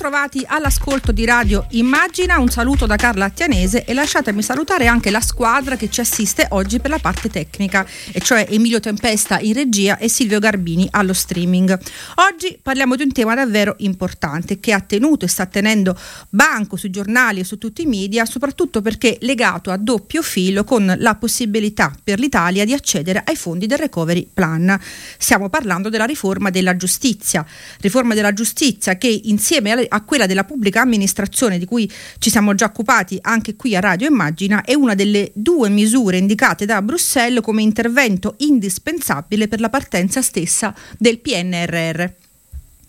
Bentrovati all'ascolto di Radio Immagina, un saluto da Carla Attianese e lasciatemi salutare anche la squadra che ci assiste oggi per la parte tecnica, e cioè Emilio Tempesta in regia e Silvio Garbini allo streaming. Oggi parliamo di un tema davvero importante che ha tenuto e sta tenendo banco sui giornali e su tutti i media, soprattutto perché legato a doppio filo con la possibilità per l'Italia di accedere ai fondi del Recovery Plan. Stiamo parlando della riforma della giustizia, riforma della giustizia che insieme a quella della pubblica amministrazione di cui ci siamo già occupati anche qui a Radio Immagina, è una delle due misure indicate da Bruxelles come intervento indispensabile per la partenza stessa del PNRR.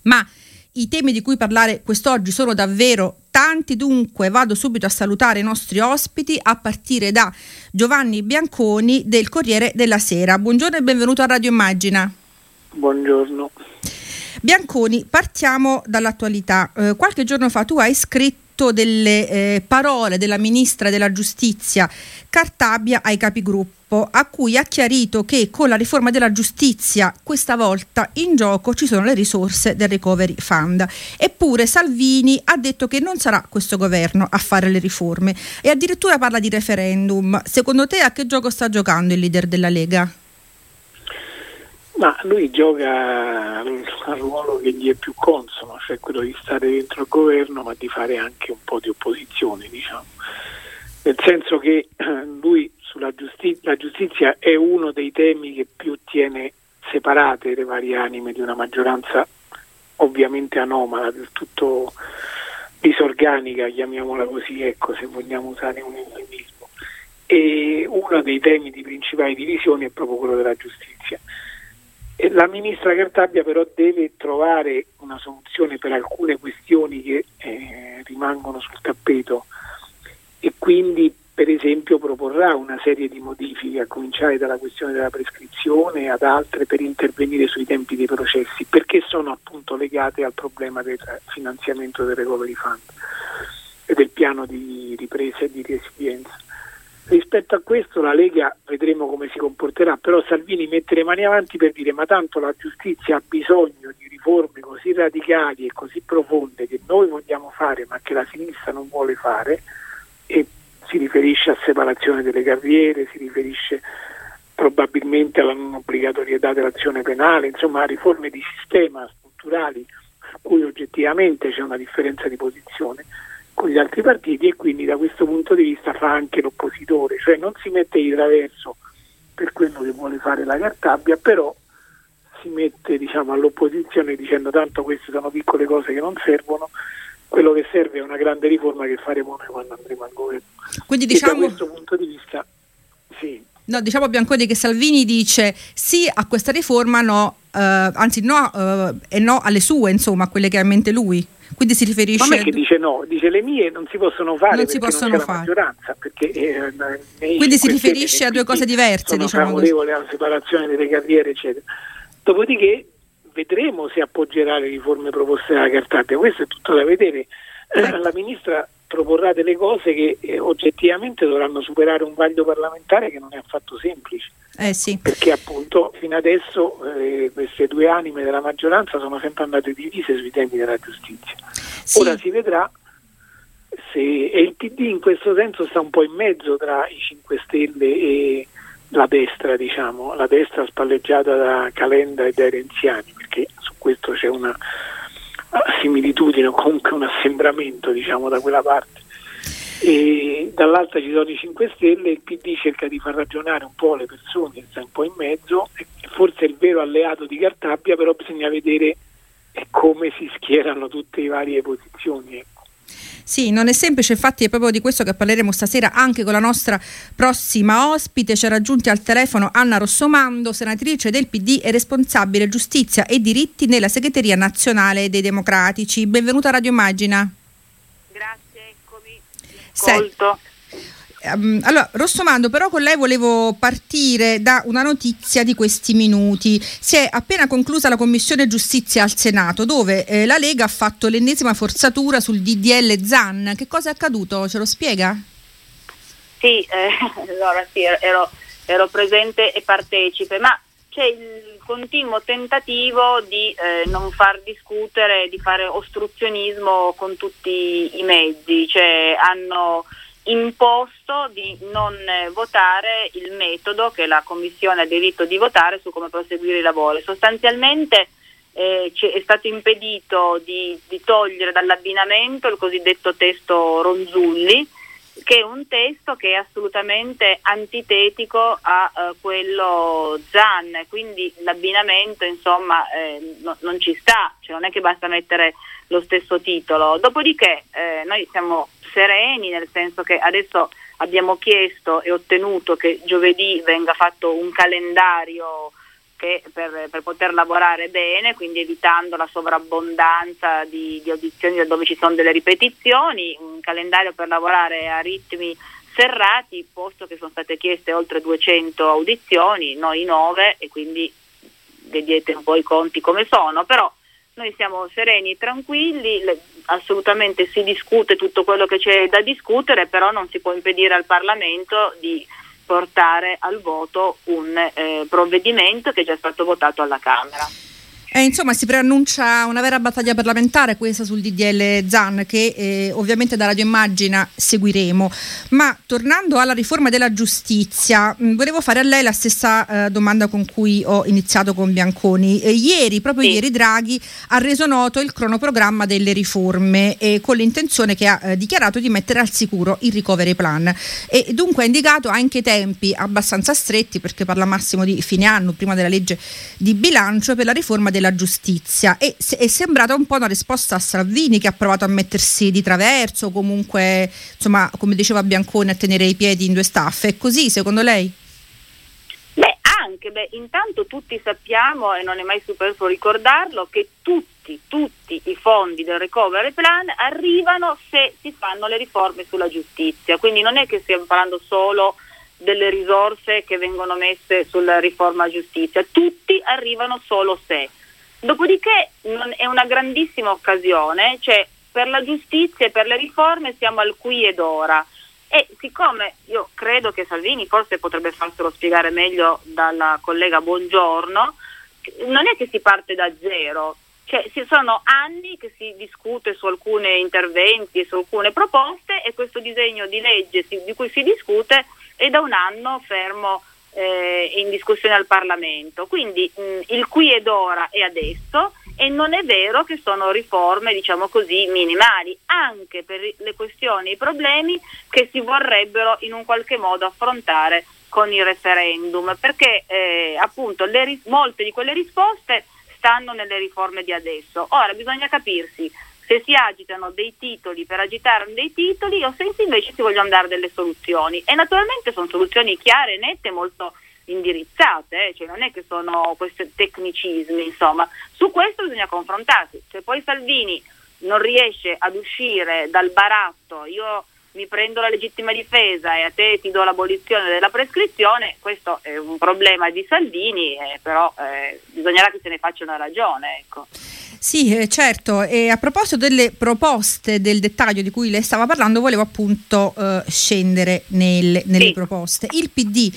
Ma i temi di cui parlare quest'oggi sono davvero tanti, dunque vado subito a salutare i nostri ospiti a partire da Giovanni Bianconi del Corriere della Sera. Buongiorno e benvenuto a Radio Immagina. Buongiorno. Bianconi, partiamo dall'attualità. Eh, qualche giorno fa tu hai scritto delle eh, parole della ministra della giustizia Cartabia ai capigruppo a cui ha chiarito che con la riforma della giustizia questa volta in gioco ci sono le risorse del Recovery Fund. Eppure Salvini ha detto che non sarà questo governo a fare le riforme e addirittura parla di referendum. Secondo te a che gioco sta giocando il leader della Lega? Ma lui gioca al ruolo che gli è più consono, cioè quello di stare dentro il governo ma di fare anche un po' di opposizione, diciamo. Nel senso che eh, lui sulla giustizia, giustizia è uno dei temi che più tiene separate le varie anime di una maggioranza ovviamente anomala, del tutto disorganica, chiamiamola così, ecco, se vogliamo usare un eufemismo. E uno dei temi di principali divisioni è proprio quello della giustizia. La ministra Cartabia però deve trovare una soluzione per alcune questioni che eh, rimangono sul tappeto e quindi per esempio proporrà una serie di modifiche a cominciare dalla questione della prescrizione ad altre per intervenire sui tempi dei processi perché sono appunto legate al problema del finanziamento del recovery fund e del piano di ripresa e di resilienza. Rispetto a questo la Lega vedremo come si comporterà, però Salvini mette le mani avanti per dire ma tanto la giustizia ha bisogno di riforme così radicali e così profonde che noi vogliamo fare ma che la sinistra non vuole fare e si riferisce a separazione delle carriere, si riferisce probabilmente alla non obbligatorietà dell'azione penale, insomma a riforme di sistema strutturali su cui oggettivamente c'è una differenza di posizione con gli altri partiti e quindi da questo punto di vista fa anche l'oppositore, cioè non si mette di traverso per quello che vuole fare la Cartabia, però si mette diciamo, all'opposizione dicendo tanto queste sono piccole cose che non servono, quello che serve è una grande riforma che faremo noi quando andremo al governo. Quindi diciamo... Da questo punto di vista sì. No, diciamo Bianconi che Salvini dice sì a questa riforma, no, eh, anzi no eh, e no alle sue, insomma, a quelle che ha in mente lui. Quindi si riferisce... Ma non è che dice no, dice le mie non si possono fare non si possono non fare. maggioranza. Perché, eh, Quindi si riferisce a due cose diverse. Sono diciamo favorevole alla separazione delle carriere, eccetera. Dopodiché vedremo se appoggerà le riforme proposte dalla Cartabia, questo è tutto da vedere. Eh. La ministra proporrà delle cose che eh, oggettivamente dovranno superare un vaglio parlamentare che non è affatto semplice. Eh sì. Perché appunto fino adesso eh, queste due anime della maggioranza sono sempre andate divise sui temi della giustizia. Sì. Ora si vedrà se e il PD in questo senso sta un po' in mezzo tra i 5 Stelle e la destra, diciamo, la destra spalleggiata da Calenda e dai Renziani, perché su questo c'è una similitudine o comunque un assembramento diciamo da quella parte e dall'altra ci sono i 5 Stelle il PD cerca di far ragionare un po' le persone sta un po' in mezzo forse è il vero alleato di Cartabbia però bisogna vedere come si schierano tutte le varie posizioni ecco. Sì, non è semplice, infatti è proprio di questo che parleremo stasera anche con la nostra prossima ospite. Ci ha raggiunti al telefono Anna Rossomando, senatrice del PD e responsabile giustizia e diritti nella segreteria nazionale dei democratici. Benvenuta a Radio Immagina. Grazie, eccomi. Ascolto. Um, allora, Rossomando, però con lei volevo partire da una notizia di questi minuti. Si è appena conclusa la Commissione Giustizia al Senato, dove eh, la Lega ha fatto l'ennesima forzatura sul DDL ZAN. Che cosa è accaduto? Ce lo spiega? Sì, eh, allora sì, ero, ero presente e partecipe, ma c'è il continuo tentativo di eh, non far discutere, di fare ostruzionismo con tutti i mezzi, cioè hanno imposto di non votare il metodo che la Commissione ha diritto di votare su come proseguire i lavori. Sostanzialmente eh, è stato impedito di, di togliere dall'abbinamento il cosiddetto testo Ronzulli, che è un testo che è assolutamente antitetico a uh, quello ZAN, quindi l'abbinamento insomma eh, no, non ci sta, cioè non è che basta mettere lo stesso titolo. Dopodiché eh, noi siamo sereni nel senso che adesso abbiamo chiesto e ottenuto che giovedì venga fatto un calendario che, per, per, poter lavorare bene, quindi evitando la sovrabbondanza di, di audizioni dove ci sono delle ripetizioni, un calendario per lavorare a ritmi serrati, posto che sono state chieste oltre 200 audizioni, noi 9 e quindi vedete un po' i conti come sono, però noi siamo sereni e tranquilli, le, assolutamente si discute tutto quello che c'è da discutere, però non si può impedire al Parlamento di portare al voto un eh, provvedimento che è già stato votato alla Camera. Eh, insomma, si preannuncia una vera battaglia parlamentare questa sul DDL ZAN che eh, ovviamente da Radio Immagina seguiremo. Ma tornando alla riforma della giustizia, mh, mm, volevo fare a lei la stessa eh, domanda con cui ho iniziato con Bianconi. Eh, ieri, proprio sì. ieri, Draghi ha reso noto il cronoprogramma delle riforme con l'intenzione che ha eh, dichiarato di mettere al sicuro il recovery plan e dunque ha indicato anche tempi abbastanza stretti perché parla massimo di fine anno, prima della legge di bilancio per la riforma della della giustizia e è sembrata un po' una risposta a Salvini che ha provato a mettersi di traverso, comunque, insomma, come diceva Bianconi, a tenere i piedi in due staffe. È così secondo lei? Beh, anche, beh, intanto tutti sappiamo, e non è mai superfluo ricordarlo, che tutti, tutti i fondi del recovery plan arrivano se si fanno le riforme sulla giustizia, quindi non è che stiamo parlando solo delle risorse che vengono messe sulla riforma giustizia, tutti arrivano solo se. Dopodiché è una grandissima occasione, cioè per la giustizia e per le riforme siamo al qui ed ora. E siccome io credo che Salvini forse potrebbe farselo spiegare meglio dalla collega Buongiorno, non è che si parte da zero, cioè ci sono anni che si discute su alcuni interventi e su alcune proposte e questo disegno di legge di cui si discute è da un anno fermo eh, in discussione al Parlamento. Quindi mh, il qui ed ora è adesso e non è vero che sono riforme, diciamo così, minimali, anche per le questioni e i problemi che si vorrebbero in un qualche modo affrontare con il referendum, perché eh, appunto le, molte di quelle risposte stanno nelle riforme di adesso. Ora bisogna capirsi se si agitano dei titoli per agitare dei titoli o se invece si vogliono dare delle soluzioni. E naturalmente sono soluzioni chiare, nette, molto indirizzate, eh? cioè non è che sono questi tecnicismi, insomma, su questo bisogna confrontarsi. Se poi Salvini non riesce ad uscire dal baratto, io mi prendo la legittima difesa e a te ti do l'abolizione della prescrizione, questo è un problema di Salvini, eh, però eh, bisognerà che se ne faccia una ragione. Ecco. Sì, eh, certo. E a proposito delle proposte del dettaglio di cui lei stava parlando, volevo appunto eh, scendere nel, nelle sì. proposte. Il PD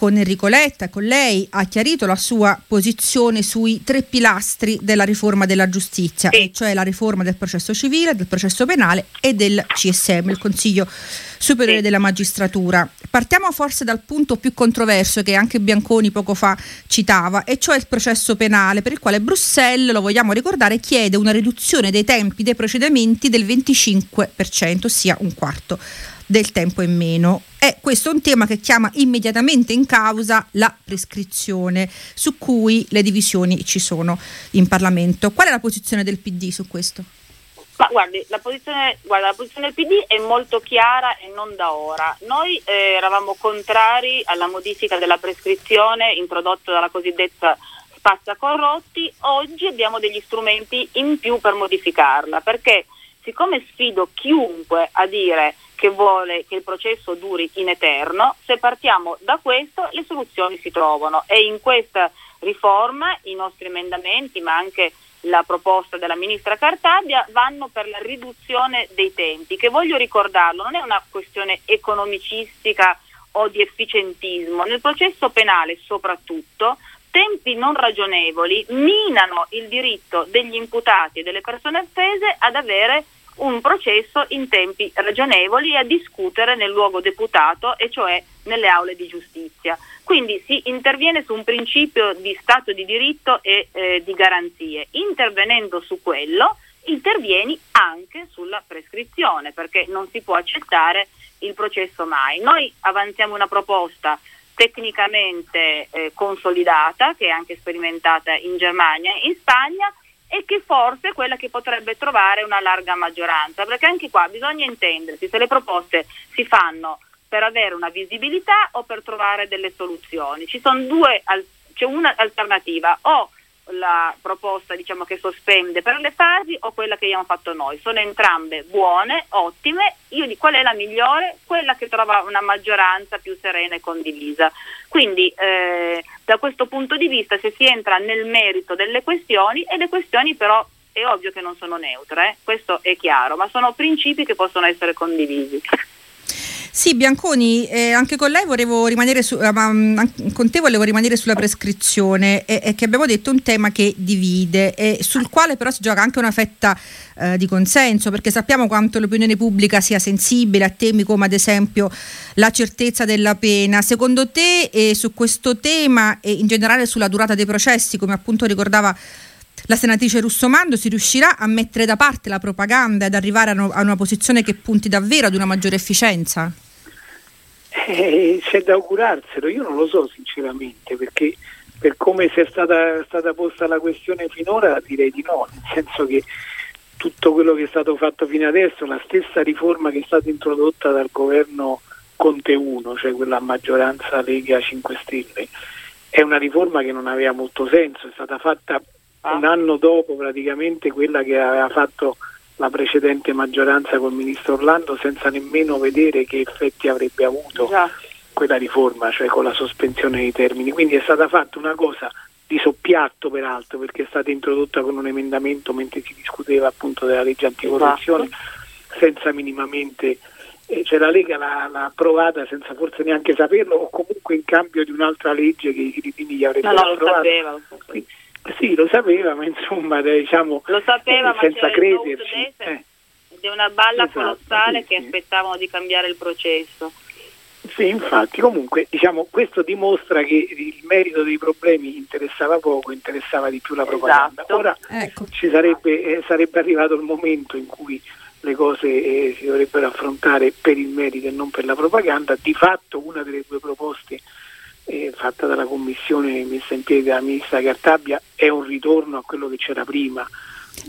con Enrico Letta, con lei, ha chiarito la sua posizione sui tre pilastri della riforma della giustizia, sì. cioè la riforma del processo civile, del processo penale e del CSM, il Consiglio Superiore sì. della Magistratura. Partiamo forse dal punto più controverso che anche Bianconi poco fa citava, e cioè il processo penale, per il quale Bruxelles, lo vogliamo ricordare, chiede una riduzione dei tempi dei procedimenti del 25%, ossia un quarto del tempo in meno. E questo è un tema che chiama immediatamente in causa la prescrizione, su cui le divisioni ci sono in Parlamento. Qual è la posizione del PD su questo? Ma guardi, la posizione, guarda, la posizione del PD è molto chiara e non da ora. Noi eh, eravamo contrari alla modifica della prescrizione introdotta dalla cosiddetta spazza corrotti, oggi abbiamo degli strumenti in più per modificarla, perché siccome sfido chiunque a dire che vuole che il processo duri in eterno, se partiamo da questo le soluzioni si trovano. E in questa riforma i nostri emendamenti ma anche la proposta della ministra Cartabia vanno per la riduzione dei tempi, che voglio ricordarlo, non è una questione economicistica o di efficientismo, nel processo penale soprattutto tempi non ragionevoli minano il diritto degli imputati e delle persone offese ad avere un processo in tempi ragionevoli e a discutere nel luogo deputato e cioè nelle aule di giustizia. Quindi si interviene su un principio di Stato di diritto e eh, di garanzie. Intervenendo su quello intervieni anche sulla prescrizione perché non si può accettare il processo mai. Noi avanziamo una proposta tecnicamente eh, consolidata che è anche sperimentata in Germania e in Spagna e che forse è quella che potrebbe trovare una larga maggioranza, perché anche qua bisogna intendersi se le proposte si fanno per avere una visibilità o per trovare delle soluzioni. Ci sono due, c'è una alternativa, o la proposta diciamo, che sospende per le fasi o quella che abbiamo fatto noi. Sono entrambe buone, ottime. Io di qual è la migliore? Quella che trova una maggioranza più serena e condivisa. Quindi eh, da questo punto di vista se si entra nel merito delle questioni e le questioni però è ovvio che non sono neutre, eh? questo è chiaro, ma sono principi che possono essere condivisi. Sì, Bianconi, eh, anche con lei volevo rimanere su, eh, con te volevo rimanere sulla prescrizione e, che abbiamo detto un tema che divide e sul quale però si gioca anche una fetta eh, di consenso perché sappiamo quanto l'opinione pubblica sia sensibile a temi come ad esempio la certezza della pena. Secondo te su questo tema e in generale sulla durata dei processi, come appunto ricordava la senatrice Russomando si riuscirà a mettere da parte la propaganda ed arrivare a, no, a una posizione che punti davvero ad una maggiore efficienza? Eh, c'è da augurarselo, io non lo so sinceramente perché per come sia stata, stata posta la questione finora direi di no, nel senso che tutto quello che è stato fatto fino adesso, la stessa riforma che è stata introdotta dal governo Conte 1, cioè quella a maggioranza Lega 5 Stelle, è una riforma che non aveva molto senso, è stata fatta ah. un anno dopo praticamente quella che aveva fatto la precedente maggioranza col ministro Orlando senza nemmeno vedere che effetti avrebbe avuto Già. quella riforma, cioè con la sospensione dei termini. Quindi è stata fatta una cosa di soppiatto peraltro perché è stata introdotta con un emendamento mentre si discuteva appunto della legge anticorruzione esatto. senza minimamente eh, cioè la Lega l'ha, l'ha, approvata senza forse neanche saperlo o comunque in cambio di un'altra legge che i filippini gli avrebbero no, no, approvato. Lo sapeva, lo sapeva. Sì, lo sapeva, ma insomma, diciamo, lo sapeva, senza ma crederci. Eh. Di una balla esatto, colossale sì, che sì. aspettavano di cambiare il processo. Sì, infatti, comunque diciamo, questo dimostra che il merito dei problemi interessava poco, interessava di più la propaganda. Esatto. Ora ecco. ci sarebbe, eh, sarebbe, arrivato il momento in cui le cose eh, si dovrebbero affrontare per il merito e non per la propaganda. Di fatto una delle due proposte eh, fatta dalla commissione messa in piedi dalla ministra Cartabia è un ritorno a quello che c'era prima.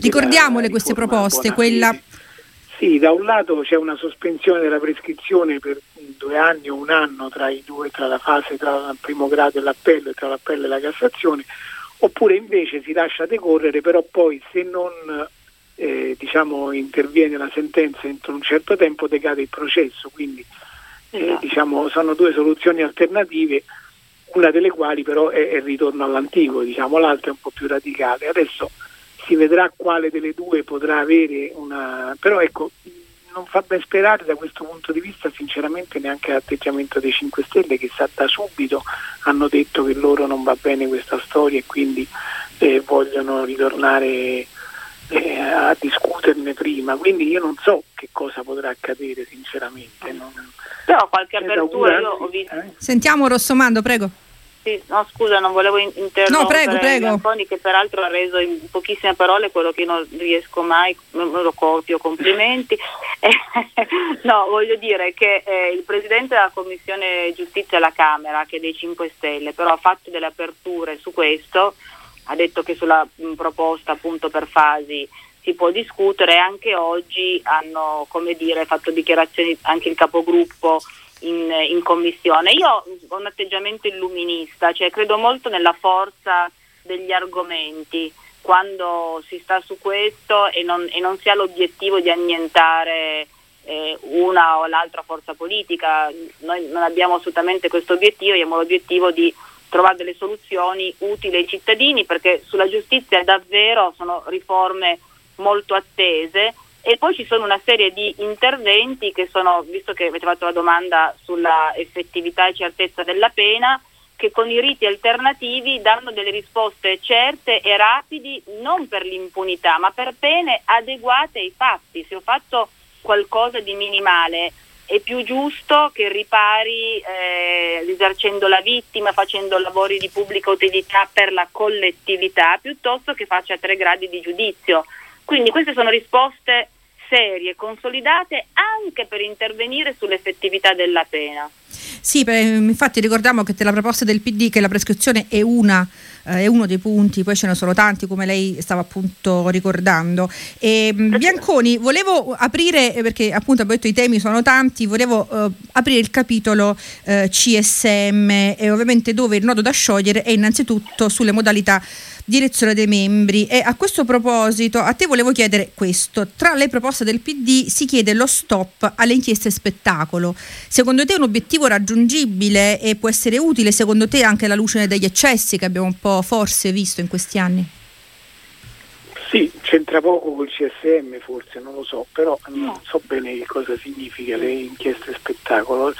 Ricordiamole queste proposte, quella... Sì, da un lato c'è una sospensione della prescrizione per due anni o un anno tra, i due, tra la fase tra il primo grado e l'appello e tra l'appello e la Cassazione, oppure invece si lascia decorrere, però poi se non eh, diciamo, interviene la sentenza entro un certo tempo decade il processo, quindi eh, esatto. diciamo, sono due soluzioni alternative una delle quali però è, il ritorno all'antico, diciamo, l'altra è un po' più radicale. Adesso si vedrà quale delle due potrà avere una... però ecco, non fa ben sperare da questo punto di vista sinceramente neanche l'atteggiamento dei 5 Stelle che da subito hanno detto che loro non va bene questa storia e quindi eh, vogliono ritornare eh, a discuterne prima, quindi io non so che cosa potrà accadere sinceramente. Non... Però qualche apertura io ho visto. Eh? Sentiamo Rossomando, prego. Sì, no, scusa, non volevo interrompere no, prego, prego. Antoni che peraltro ha reso in pochissime parole quello che non riesco mai, non lo copio, complimenti. no, voglio dire che eh, il Presidente della Commissione Giustizia alla Camera, che è dei 5 Stelle, però ha fatto delle aperture su questo, ha detto che sulla mh, proposta appunto per fasi si può discutere anche oggi hanno dire, fatto dichiarazioni anche il capogruppo in, in, commissione. Io ho un atteggiamento illuminista, cioè credo molto nella forza degli argomenti quando si sta su questo e non, e non si ha l'obiettivo di annientare eh, una o l'altra forza politica, noi non abbiamo assolutamente questo obiettivo, abbiamo l'obiettivo di trovare delle soluzioni utili ai cittadini perché sulla giustizia davvero sono riforme molto attese e poi ci sono una serie di interventi che sono, visto che avete fatto la domanda sulla effettività e certezza della pena, che con i riti alternativi danno delle risposte certe e rapidi non per l'impunità, ma per pene adeguate ai fatti. Se ho fatto qualcosa di minimale è più giusto che ripari eh, risarcendo la vittima, facendo lavori di pubblica utilità per la collettività, piuttosto che faccia tre gradi di giudizio. Quindi queste sono risposte serie, consolidate anche per intervenire sull'effettività della pena. Sì, beh, infatti ricordiamo che la proposta del PD che la prescrizione è una eh, è uno dei punti, poi ce ne sono tanti come lei stava appunto ricordando. E, mm, Bianconi, volevo aprire, eh, perché appunto abbiamo detto i temi sono tanti, volevo eh, aprire il capitolo eh, CSM e ovviamente dove il nodo da sciogliere è innanzitutto sulle modalità di elezione dei membri. E a questo proposito a te volevo chiedere questo. Tra le proposte del PD si chiede lo stop alle inchieste spettacolo. Secondo te è un obiettivo raggiungibile e può essere utile? Secondo te anche alla luce degli eccessi che abbiamo un po' forse visto in questi anni? Sì, c'entra poco col CSM forse, non lo so, però non so bene che cosa significa le inchieste spettacolo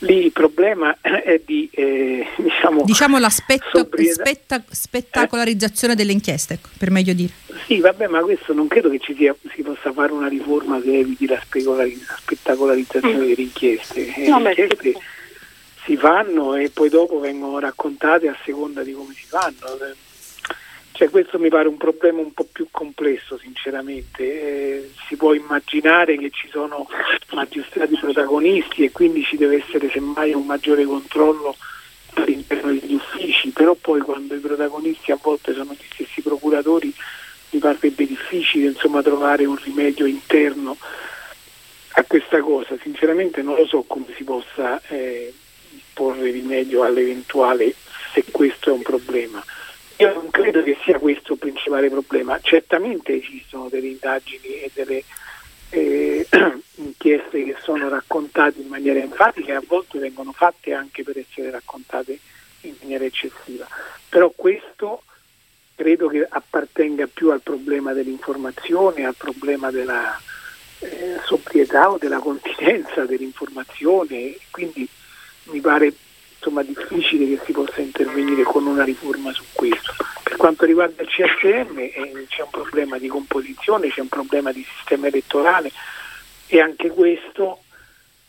lì il problema è di eh, diciamo, diciamo l'aspetto spetta, spettacolarizzazione eh? delle inchieste, ecco, per meglio dire. Sì, vabbè, ma questo non credo che ci sia, si possa fare una riforma che eviti la, spettacolarizzazione mm. delle inchieste. Eh, no, le inchieste si fanno e poi dopo vengono raccontate a seconda di come si fanno cioè, questo mi pare un problema un po' più complesso, sinceramente. Eh, si può immaginare che ci sono magistrati protagonisti e quindi ci deve essere semmai un maggiore controllo all'interno degli uffici, però poi quando i protagonisti a volte sono gli stessi procuratori mi parrebbe difficile insomma, trovare un rimedio interno a questa cosa. Sinceramente non lo so come si possa eh, porre rimedio all'eventuale se questo è un problema. Io non credo che sia questo il principale problema. Certamente esistono delle indagini e delle eh, inchieste che sono raccontate in maniera enfatica e a volte vengono fatte anche per essere raccontate in maniera eccessiva. Però questo credo che appartenga più al problema dell'informazione, al problema della eh, sobrietà o della continenza dell'informazione. Quindi mi pare insomma, difficile che si possa intervenire con una riforma su questo. Per quanto riguarda il CSM eh, c'è un problema di composizione, c'è un problema di sistema elettorale e anche questo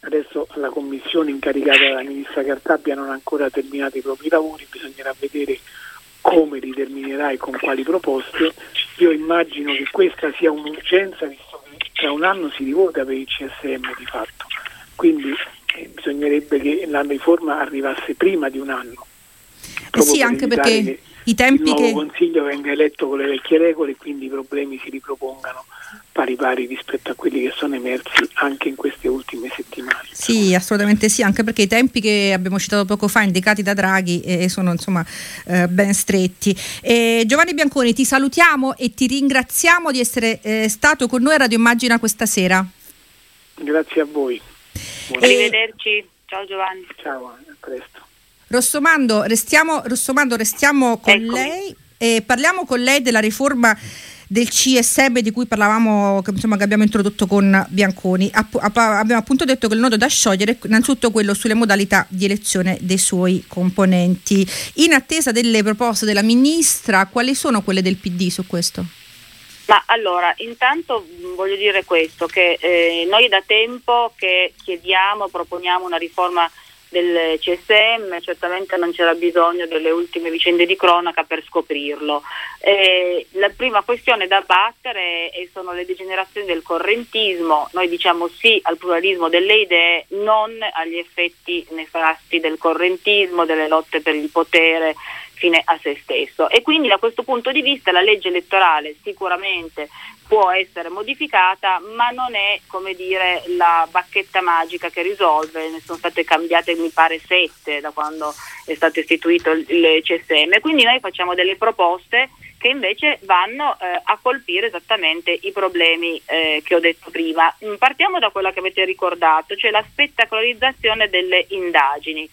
adesso la commissione incaricata dalla ministra Cartabia non ha ancora terminato i propri lavori, bisognerà vedere come li terminerà e con quali proposte. Io immagino che questa sia un'urgenza visto che tra un anno si rivota per il CSM di fatto. Quindi bisognerebbe che la riforma arrivasse prima di un anno. Eh sì, anche perché i tempi il nuovo che... Consiglio venga eletto con le vecchie regole e quindi i problemi si ripropongano pari pari rispetto a quelli che sono emersi anche in queste ultime settimane. Sì, assolutamente sì, anche perché i tempi che abbiamo citato poco fa indicati da Draghi eh, sono insomma eh, ben stretti. Eh, Giovanni Bianconi, ti salutiamo e ti ringraziamo di essere eh, stato con noi a Radio Immagina questa sera. Grazie a voi. Arrivederci, ciao Giovanni. Ciao, a presto. Rossomando, restiamo, Rossomando, restiamo con Eccomi. lei e parliamo con lei della riforma del CSM di cui parlavamo, che, insomma, che abbiamo introdotto con Bianconi. App- abbiamo appunto detto che il nodo da sciogliere è innanzitutto quello sulle modalità di elezione dei suoi componenti. In attesa delle proposte della ministra, quali sono quelle del PD su questo? Ma allora, intanto voglio dire questo, che eh, noi da tempo che chiediamo, proponiamo una riforma del CSM, certamente non c'era bisogno delle ultime vicende di cronaca per scoprirlo. Eh, la prima questione da battere è, sono le degenerazioni del correntismo, noi diciamo sì al pluralismo delle idee, non agli effetti nefasti del correntismo, delle lotte per il potere fine a se stesso. E quindi da questo punto di vista la legge elettorale sicuramente può essere modificata, ma non è come dire la bacchetta magica che risolve, ne sono state cambiate mi pare sette da quando è stato istituito il CSM, quindi noi facciamo delle proposte che invece vanno eh, a colpire esattamente i problemi eh, che ho detto prima. Partiamo da quella che avete ricordato, cioè la spettacolarizzazione delle indagini.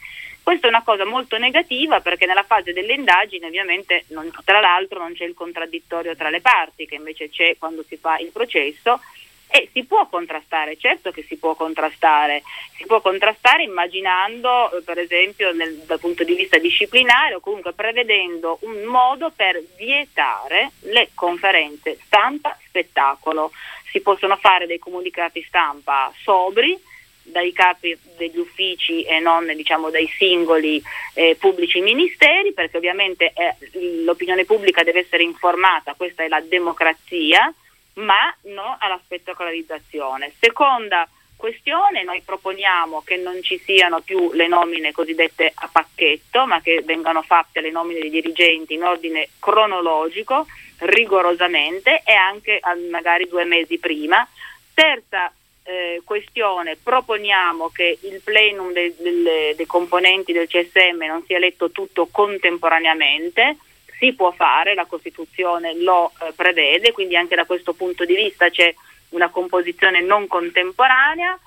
Questa è una cosa molto negativa perché nella fase delle indagini ovviamente non, tra l'altro non c'è il contraddittorio tra le parti che invece c'è quando si fa il processo e si può contrastare, certo che si può contrastare, si può contrastare immaginando eh, per esempio nel, dal punto di vista disciplinare o comunque prevedendo un modo per vietare le conferenze stampa spettacolo. Si possono fare dei comunicati stampa sobri, dai capi degli uffici e non diciamo, dai singoli eh, pubblici ministeri, perché ovviamente eh, l'opinione pubblica deve essere informata, questa è la democrazia, ma non alla spettacolarizzazione. Seconda questione, noi proponiamo che non ci siano più le nomine cosiddette a pacchetto, ma che vengano fatte le nomine dei dirigenti in ordine cronologico, rigorosamente e anche magari due mesi prima. Terza eh, questione proponiamo che il plenum dei, dei, dei componenti del CSM non sia eletto tutto contemporaneamente, si può fare, la Costituzione lo eh, prevede, quindi anche da questo punto di vista c'è una composizione non contemporanea.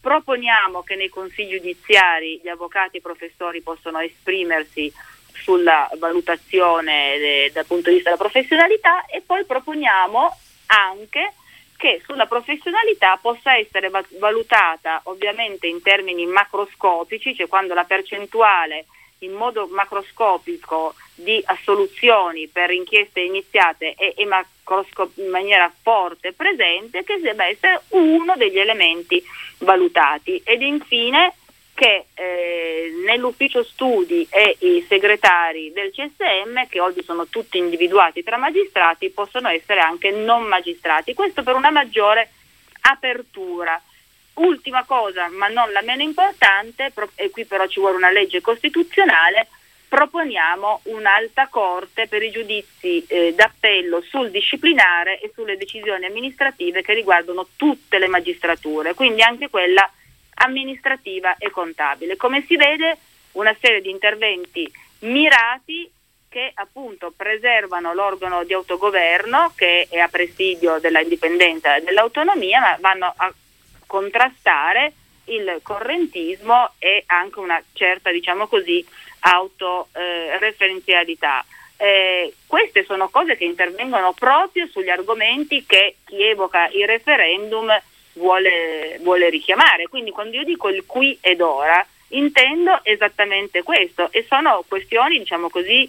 Proponiamo che nei consigli giudiziari gli avvocati e i professori possano esprimersi sulla valutazione de, dal punto di vista della professionalità e poi proponiamo anche che sulla professionalità possa essere valutata ovviamente in termini macroscopici, cioè quando la percentuale in modo macroscopico di assoluzioni per inchieste iniziate è, è in maniera forte presente, che debba essere uno degli elementi valutati. Ed infine che eh, nell'ufficio studi e i segretari del CSM, che oggi sono tutti individuati tra magistrati, possono essere anche non magistrati. Questo per una maggiore apertura. Ultima cosa, ma non la meno importante, e qui però ci vuole una legge costituzionale, proponiamo un'alta corte per i giudizi eh, d'appello sul disciplinare e sulle decisioni amministrative che riguardano tutte le magistrature, quindi anche quella amministrativa e contabile. Come si vede una serie di interventi mirati che appunto preservano l'organo di autogoverno che è a presidio della indipendenza e dell'autonomia, ma vanno a contrastare il correntismo e anche una certa, diciamo così, autoreferenzialità. Eh, queste sono cose che intervengono proprio sugli argomenti che chi evoca il referendum vuole, vuole richiamare. Quindi quando io dico il qui ed ora intendo esattamente questo e sono questioni, diciamo così,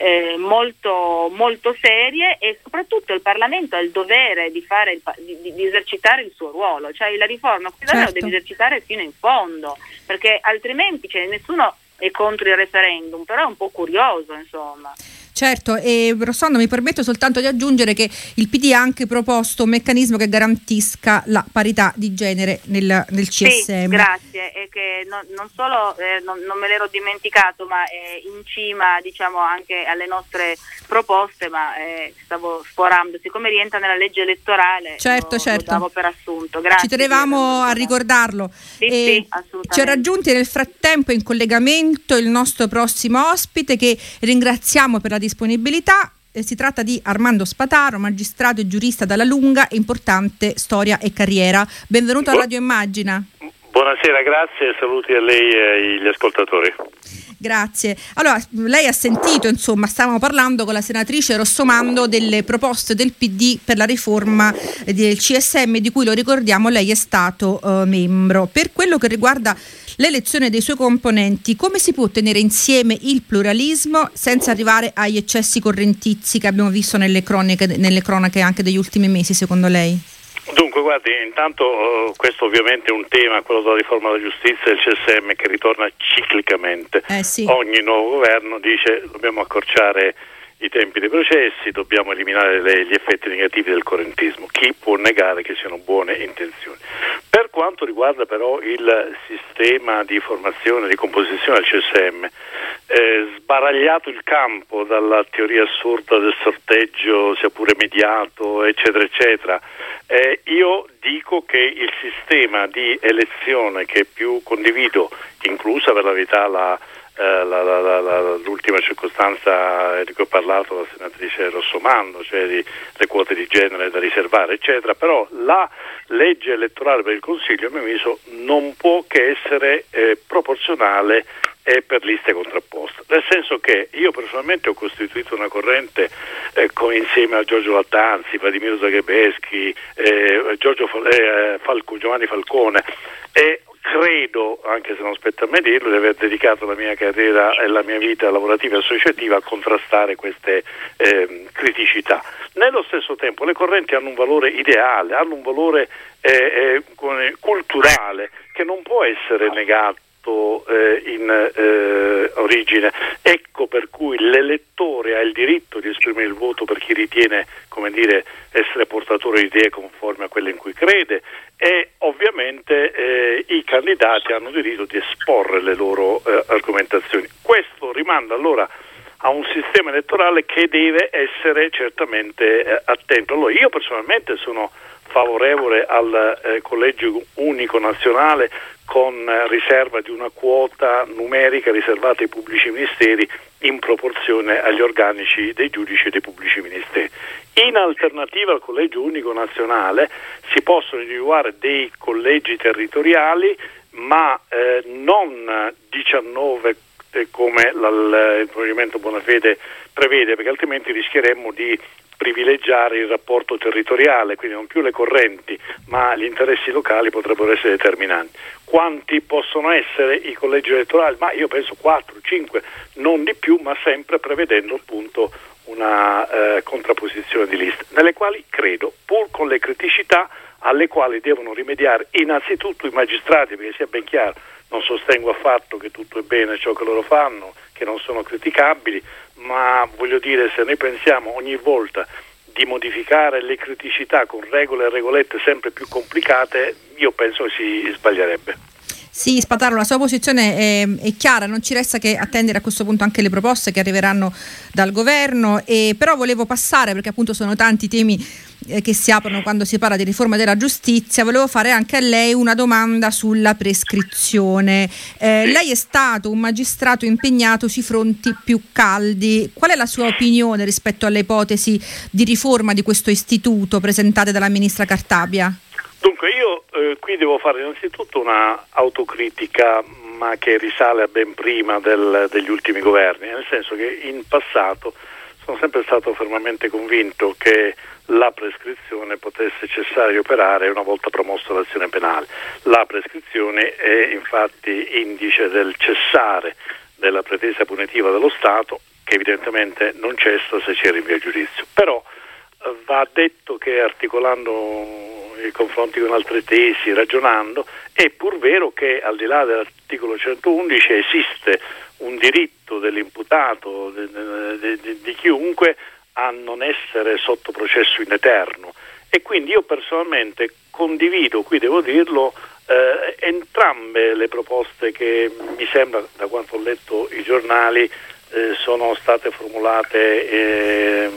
eh, molto, molto, serie e soprattutto il Parlamento ha il dovere di, il, di, di esercitare il suo ruolo, cioè la riforma certo. lo deve esercitare fino in fondo, perché altrimenti cioè, nessuno è contro il referendum, però è un po' curioso insomma. Certo, e Rossando mi permetto soltanto di aggiungere che il PD ha anche proposto un meccanismo che garantisca la parità di genere nel, nel CSM. Sì, grazie, e che non, non solo eh, non, non, me l'ero dimenticato, ma è in cima diciamo, anche alle nostre proposte, ma eh, stavo sforando, siccome rientra nella legge elettorale, certo, lo, certo. lo per assunto. Grazie. Ci tenevamo a ricordarlo. Sì, sì, assolutamente. Ci ha raggiunti nel frattempo in collegamento il nostro prossimo ospite che ringraziamo per la disponibilità. Eh, si tratta di Armando Spataro, magistrato e giurista dalla lunga e importante storia e carriera. Benvenuto a Radio Immagina. Buonasera, grazie e saluti a lei e agli ascoltatori. Grazie. Allora, lei ha sentito, insomma, stavamo parlando con la senatrice Rossomando delle proposte del PD per la riforma del CSM di cui lo ricordiamo lei è stato uh, membro. Per quello che riguarda l'elezione dei suoi componenti, come si può tenere insieme il pluralismo senza arrivare agli eccessi correntizi che abbiamo visto nelle, croniche, nelle cronache anche degli ultimi mesi, secondo lei? Dunque, guardi, intanto uh, questo ovviamente è un tema, quello della riforma della giustizia e del CSM, che ritorna ciclicamente. Eh sì. Ogni nuovo governo dice dobbiamo accorciare i tempi dei processi, dobbiamo eliminare le, gli effetti negativi del correntismo. Chi può negare che siano buone intenzioni? Per quanto riguarda però il sistema di formazione, di composizione del CSM, eh, sbaragliato il campo dalla teoria assurda del sorteggio, sia pure mediato, eccetera, eccetera, eh, io dico che il sistema di elezione che più condivido, inclusa per la verità la eh, la, la, la, l'ultima circostanza di cui ho parlato la senatrice Rossomando, cioè di, le quote di genere da riservare, eccetera, però la legge elettorale per il Consiglio, a mio avviso, non può che essere eh, proporzionale e per liste contrapposte. Nel senso che io personalmente ho costituito una corrente eh, con, insieme a Giorgio Lattanzi, Vladimiro Zagrebeschi, eh, eh, Falco, Giovanni Falcone e credo, anche se non spetta a me dirlo, di aver dedicato la mia carriera e la mia vita lavorativa e associativa a contrastare queste eh, criticità. Nello stesso tempo le correnti hanno un valore ideale, hanno un valore eh, eh, culturale che non può essere negato eh, in eh, origine. Ecco per cui l'elettore ha il diritto di esprimere il voto per chi ritiene dire, essere portatore di idee conformi a quelle in cui crede e ovviamente eh, i candidati hanno diritto di esporre le loro eh, argomentazioni. Questo rimanda allora a un sistema elettorale che deve essere certamente eh, attento. Allora, io personalmente sono favorevole al eh, collegio unico nazionale con eh, riserva di una quota numerica riservata ai pubblici ministeri in proporzione agli organici dei giudici e dei pubblici ministeri. In alternativa al collegio unico nazionale si possono individuare dei collegi territoriali ma eh, non 19 come il provvedimento Bonafede prevede, perché altrimenti rischieremmo di privilegiare il rapporto territoriale, quindi non più le correnti, ma gli interessi locali potrebbero essere determinanti. Quanti possono essere i collegi elettorali? Ma io penso 4, 5, non di più, ma sempre prevedendo appunto una eh, contrapposizione di liste, nelle quali credo, pur con le criticità alle quali devono rimediare innanzitutto i magistrati, perché sia ben chiaro, non sostengo affatto che tutto è bene ciò che loro fanno, che non sono criticabili, ma voglio dire se noi pensiamo ogni volta di modificare le criticità con regole e regolette sempre più complicate, io penso che si sbaglierebbe. Sì, Spataro, la sua posizione è, è, chiara, non ci resta che attendere a questo punto anche le proposte che arriveranno dal governo, e, però volevo passare, perché appunto sono tanti temi eh, che si aprono quando si parla di riforma della giustizia, volevo fare anche a lei una domanda sulla prescrizione. Eh, lei è stato un magistrato impegnato sui fronti più caldi, qual è la sua opinione rispetto alle ipotesi di riforma di questo istituto presentate dalla ministra Cartabia? Dunque io eh, qui devo fare innanzitutto una autocritica ma che risale a ben prima del, degli ultimi governi, nel senso che in passato sono sempre stato fermamente convinto che la prescrizione potesse cessare di operare una volta promossa l'azione penale. La prescrizione è infatti indice del cessare della pretesa punitiva dello Stato che evidentemente non cessa se c'è rinvio a giudizio. Però va detto che articolando i confronti con altre tesi, ragionando, è pur vero che al di là dell'articolo 111 esiste un diritto dell'imputato, di, di, di chiunque, a non essere sotto processo in eterno. E quindi io personalmente condivido, qui devo dirlo, eh, entrambe le proposte che mi sembra, da quanto ho letto i giornali, eh, sono state formulate eh,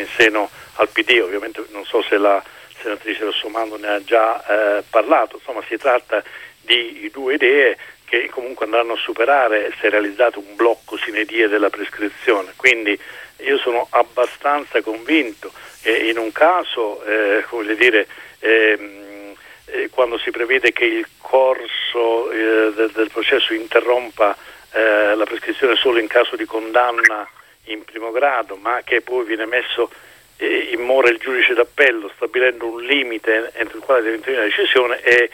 in seno al PD, ovviamente non so se la senatrice Rossomando ne ha già eh, parlato, insomma si tratta di due idee che comunque andranno a superare se realizzato un blocco sine die della prescrizione, quindi io sono abbastanza convinto che in un caso, eh, come dire, ehm, eh, quando si prevede che il corso eh, del, del, processo interrompa eh, la prescrizione solo in caso di condanna in primo grado, ma che poi viene messo immora il giudice d'appello stabilendo un limite entro il quale deve intervenire la decisione è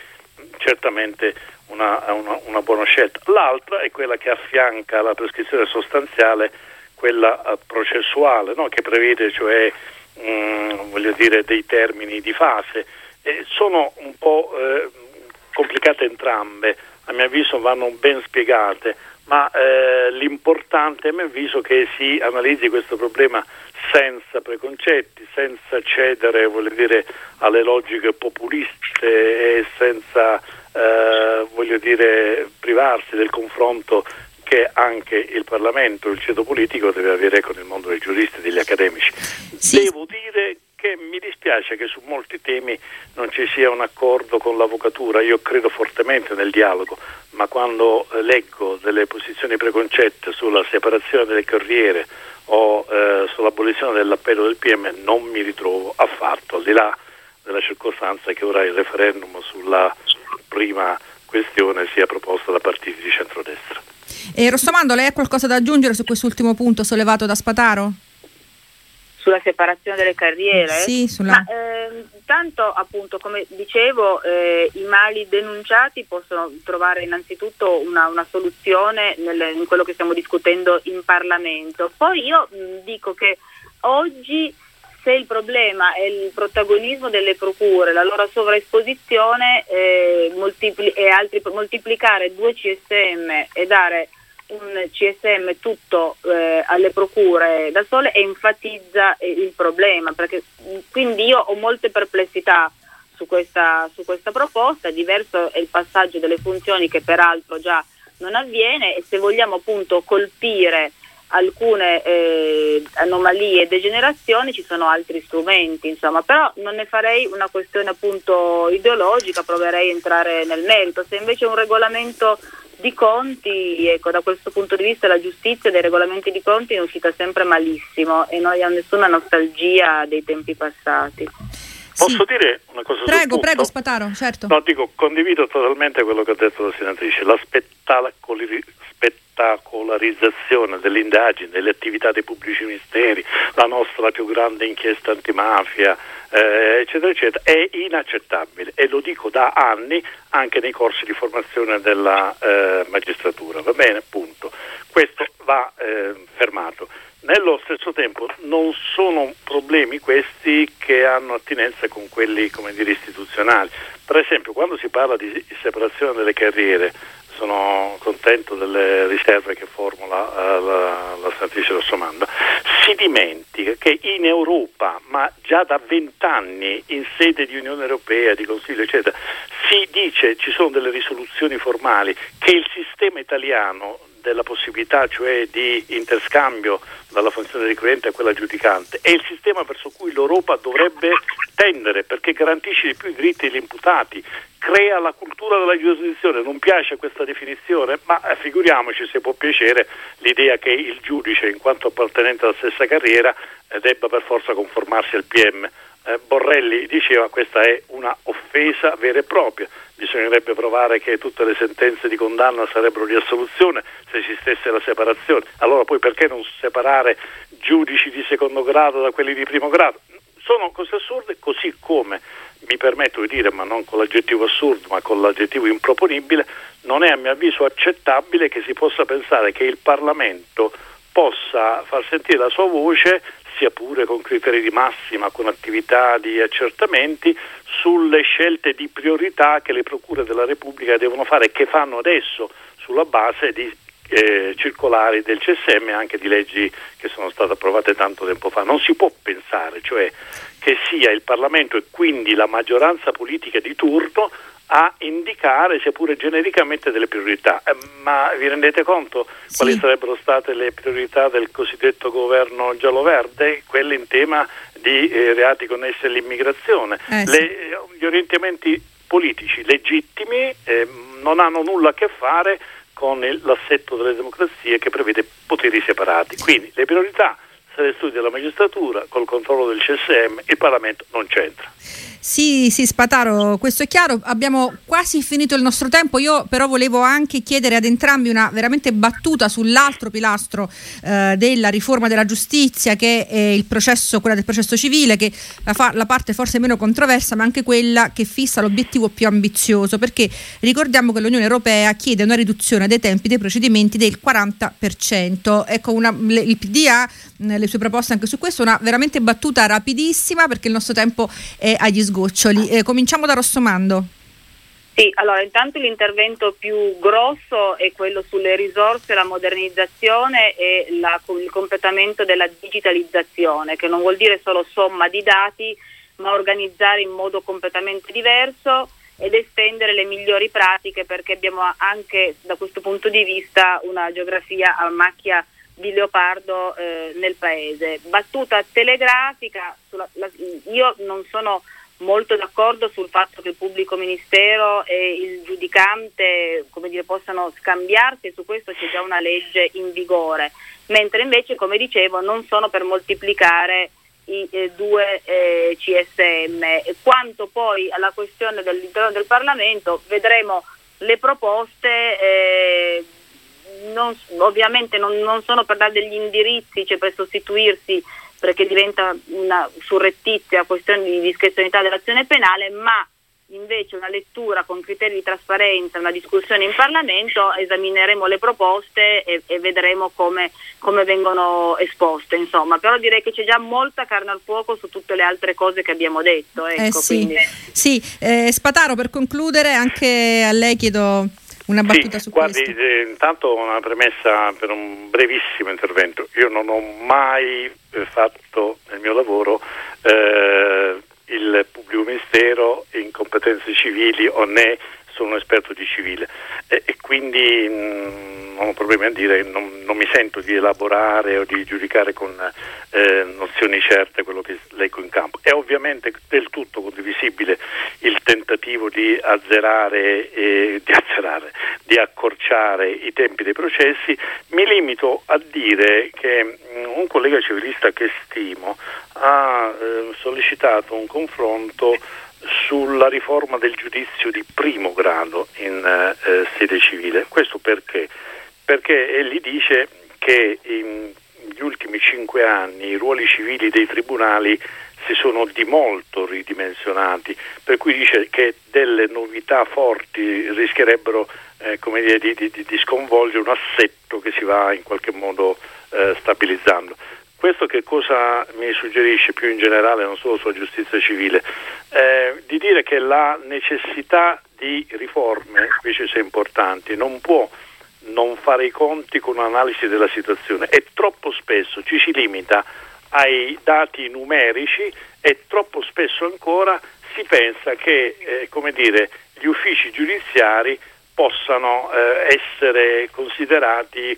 certamente una, una, una, buona scelta. L'altra è quella che affianca la prescrizione sostanziale, quella uh, processuale, no? che prevede cioè mh, mm, dire, dei termini di fase. E sono un po' eh, complicate entrambe, a mio avviso vanno ben spiegate, ma eh, l'importante a mio avviso è che si analizzi questo problema senza preconcetti, senza cedere dire, alle logiche populiste e senza eh, dire, privarsi del confronto che anche il Parlamento, il ceto politico deve avere con il mondo dei giuristi e degli accademici. Sì. Devo dire che mi dispiace che su molti temi non ci sia un accordo con l'avvocatura, io credo fortemente nel dialogo, ma quando eh, leggo delle posizioni preconcette sulla separazione delle carriere o eh, sull'abolizione dell'appello del PM non mi ritrovo affatto, al di là della circostanza che ora il referendum sulla prima questione sia proposta da partiti di centrodestra. E Rossomando, lei ha qualcosa da aggiungere su quest'ultimo punto sollevato da Spataro? Sulla separazione delle carriere. Sì, sulla... Ma, eh, tanto appunto come dicevo eh, i mali denunciati possono trovare innanzitutto una, una soluzione nel, in quello che stiamo discutendo in Parlamento. Poi io mh, dico che oggi se il problema è il protagonismo delle procure, la loro sovraesposizione eh, multipli- e altri, moltiplicare due CSM e dare un CSM tutto eh, alle procure da sole enfatizza eh, il problema, perché quindi io ho molte perplessità su questa, su questa proposta, diverso è il passaggio delle funzioni che peraltro già non avviene e se vogliamo appunto colpire alcune eh, anomalie e degenerazioni ci sono altri strumenti, insomma, però non ne farei una questione appunto ideologica, proverei a entrare nel merito. Se invece un regolamento di conti, ecco, da questo punto di vista la giustizia dei regolamenti di conti è uscita sempre malissimo e non abbiamo nessuna nostalgia dei tempi passati. Posso sì. dire una cosa Prego, prego, Spataro, certo. No, dico, condivido totalmente quello che ha detto la senatrice, la spettacolarizzazione delle indagini, delle attività dei pubblici ministeri, la nostra più grande inchiesta antimafia, eh, eccetera, eccetera, è inaccettabile e lo dico da anni anche nei corsi di formazione della eh, magistratura, va bene? Punto. Questo va eh, fermato. Nello stesso tempo non sono problemi questi che hanno attinenza con quelli dire, istituzionali. Per esempio quando si parla di separazione delle carriere sono contento delle riserve che formula uh, la, la senatrice Rossomanda, si dimentica che in Europa, ma già da vent'anni in sede di Unione Europea, di Consiglio, eccetera, si dice, ci sono delle risoluzioni formali, che il sistema italiano della possibilità cioè di interscambio dalla funzione ricorrente a quella giudicante. È il sistema verso cui l'Europa dovrebbe tendere perché garantisce di più i diritti degli imputati, crea la cultura della giurisdizione, non piace questa definizione, ma eh, figuriamoci se può piacere l'idea che il giudice in quanto appartenente alla stessa carriera eh, debba per forza conformarsi al PM. Eh, Borrelli diceva questa è una offesa vera e propria bisognerebbe provare che tutte le sentenze di condanna sarebbero di assoluzione se esistesse la separazione. Allora poi perché non separare giudici di secondo grado da quelli di primo grado? Sono cose assurde, così come mi permetto di dire, ma non con l'aggettivo assurdo, ma con l'aggettivo improponibile, non è a mio avviso accettabile che si possa pensare che il Parlamento possa far sentire la sua voce sia pure con criteri di massima, con attività di accertamenti, sulle scelte di priorità che le procure della Repubblica devono fare e che fanno adesso sulla base di eh, circolari del CSM e anche di leggi che sono state approvate tanto tempo fa. Non si può pensare cioè, che sia il Parlamento e quindi la maggioranza politica di turno a indicare, seppure genericamente, delle priorità. Eh, ma vi rendete conto sì. quali sarebbero state le priorità del cosiddetto governo giallo-verde? Quelle in tema di eh, reati connessi all'immigrazione. Eh, sì. le, gli orientamenti politici legittimi eh, non hanno nulla a che fare con l'assetto delle democrazie che prevede poteri separati. Quindi le priorità se le studi della magistratura, col controllo del CSM, il Parlamento non c'entra. Sì, sì, Spataro, questo è chiaro. Abbiamo quasi finito il nostro tempo. Io però volevo anche chiedere ad entrambi una veramente battuta sull'altro pilastro eh, della riforma della giustizia, che è il processo, quella del processo civile, che la, fa, la parte forse meno controversa, ma anche quella che fissa l'obiettivo più ambizioso, perché ricordiamo che l'Unione Europea chiede una riduzione dei tempi dei procedimenti del 40%. Ecco, una, le, il PDA le sue proposte anche su questo, una veramente battuta rapidissima perché il nostro tempo è agli sgoccioli. Eh, cominciamo da Rossomando. Sì, allora intanto l'intervento più grosso è quello sulle risorse, la modernizzazione e la, il completamento della digitalizzazione, che non vuol dire solo somma di dati, ma organizzare in modo completamente diverso ed estendere le migliori pratiche perché abbiamo anche da questo punto di vista una geografia a macchia di leopardo eh, nel paese. Battuta telegrafica, sulla, la, io non sono molto d'accordo sul fatto che il pubblico ministero e il giudicante dire, possano scambiarsi, su questo c'è già una legge in vigore, mentre invece, come dicevo, non sono per moltiplicare i eh, due eh, CSM. Quanto poi alla questione dell'interno del Parlamento, vedremo le proposte. Eh, non, ovviamente non, non, sono per dare degli indirizzi, cioè per sostituirsi perché diventa una surrettizia questione di discrezionalità dell'azione penale, ma invece una lettura con criteri di trasparenza, una discussione in Parlamento, esamineremo le proposte e, e vedremo come, come, vengono esposte. Insomma. Però direi che c'è già molta carne al fuoco su tutte le altre cose che abbiamo detto. Ecco, eh sì, sì. Eh, Spataro, per concludere, anche a lei chiedo una battuta sì, su guardi, questo. Eh, intanto una premessa per un brevissimo intervento. Io non ho mai eh, fatto nel mio lavoro eh, il pubblico ministero in competenze civili o né sono un esperto di civile e, e quindi mh, mm, non ho problemi a dire non, non mi sento di elaborare o di giudicare con eh, nozioni certe quello che leggo in campo. È ovviamente del tutto condivisibile il tentativo di azzerare, eh, di, azzerare di accorciare i tempi dei processi. Mi limito a dire che mh, mm, un collega civilista che stimo ha eh, sollecitato un confronto sulla riforma del giudizio di primo grado in eh, sede civile. Questo perché? Perché egli dice che negli ultimi cinque anni i ruoli civili dei tribunali si sono di molto ridimensionati, per cui dice che delle novità forti rischierebbero eh, dire, di, di, di, sconvolgere un assetto che si va in qualche modo eh, stabilizzando. Questo che cosa mi suggerisce più in generale, non solo sulla giustizia civile? Eh, di dire che la necessità di riforme, invece se importanti, non può non fare i conti con un'analisi della situazione e troppo spesso ci si limita ai dati numerici e troppo spesso ancora si pensa che eh, dire, gli uffici giudiziari possano eh, essere considerati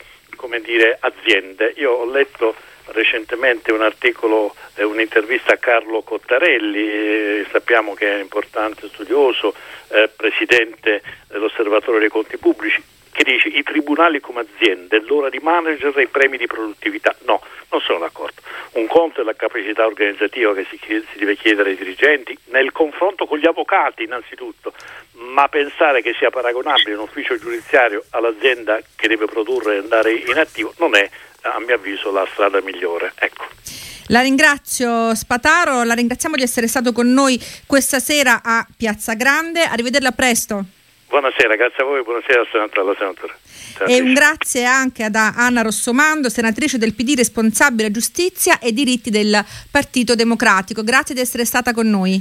dire, aziende. Io ho letto recentemente un articolo, eh, un'intervista a Carlo Cottarelli, eh, sappiamo che è importante studioso, eh, presidente dell'Osservatorio dei Conti Pubblici, che dice i tribunali come aziende, l'ora di manager e i premi di produttività. No, non sono d'accordo. Un conto è la capacità organizzativa che si, si deve chiedere ai dirigenti, nel confronto con gli avvocati innanzitutto, ma pensare che sia paragonabile un ufficio giudiziario all'azienda che deve produrre e andare in attivo non è a mio avviso la strada migliore. Ecco. La ringrazio Spataro, la ringraziamo di essere stato con noi questa sera a Piazza Grande, arrivederla presto. Buonasera, grazie a voi, buonasera alla senatore. E un grazie anche ad Anna Rossomando, senatrice del PD responsabile giustizia e diritti del Partito Democratico. Grazie di essere stata con noi.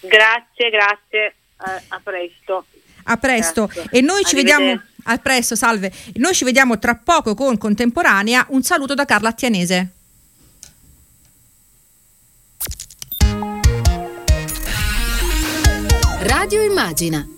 Grazie, grazie, eh, a presto. A presto. Grazie. E noi ci vediamo a presto, salve. Noi ci vediamo tra poco con Contemporanea. Un saluto da Carla Attianese. Radio Immagina